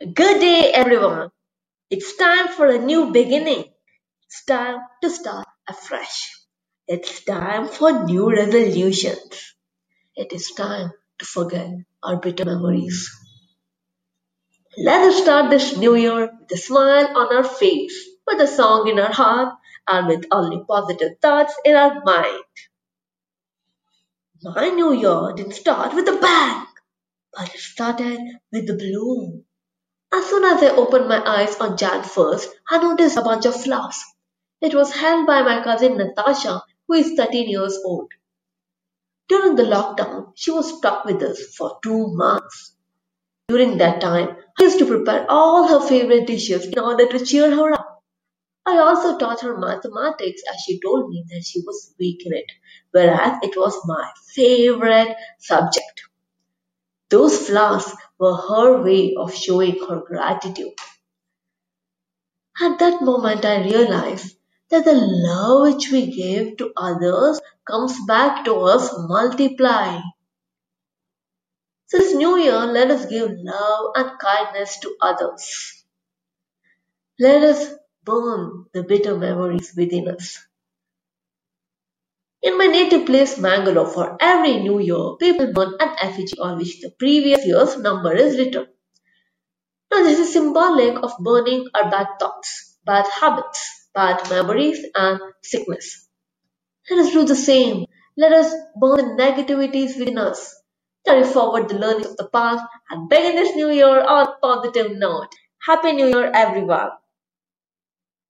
Good day, everyone. It's time for a new beginning. It's time to start afresh. It's time for new resolutions. It is time to forget our bitter memories. Let us start this new year with a smile on our face, with a song in our heart, and with only positive thoughts in our mind. My new year didn't start with a bang, but it started with a bloom. As soon as I opened my eyes on Jan 1st, I noticed a bunch of flowers. It was held by my cousin Natasha, who is 13 years old. During the lockdown, she was stuck with us for two months. During that time, I used to prepare all her favorite dishes in order to cheer her up. I also taught her mathematics as she told me that she was weak in it, whereas it was my favorite subject. Those flowers were her way of showing her gratitude. At that moment, I realized that the love which we give to others comes back to us multiplied. This new year, let us give love and kindness to others. Let us burn the bitter memories within us. In my native place, Mangalore, for every new year, people burn an effigy on which the previous year's number is written. Now, this is symbolic of burning our bad thoughts, bad habits, bad memories, and sickness. Let us do the same. Let us burn the negativities within us. Carry forward the learnings of the past and begin this new year on a positive note. Happy New Year, everyone!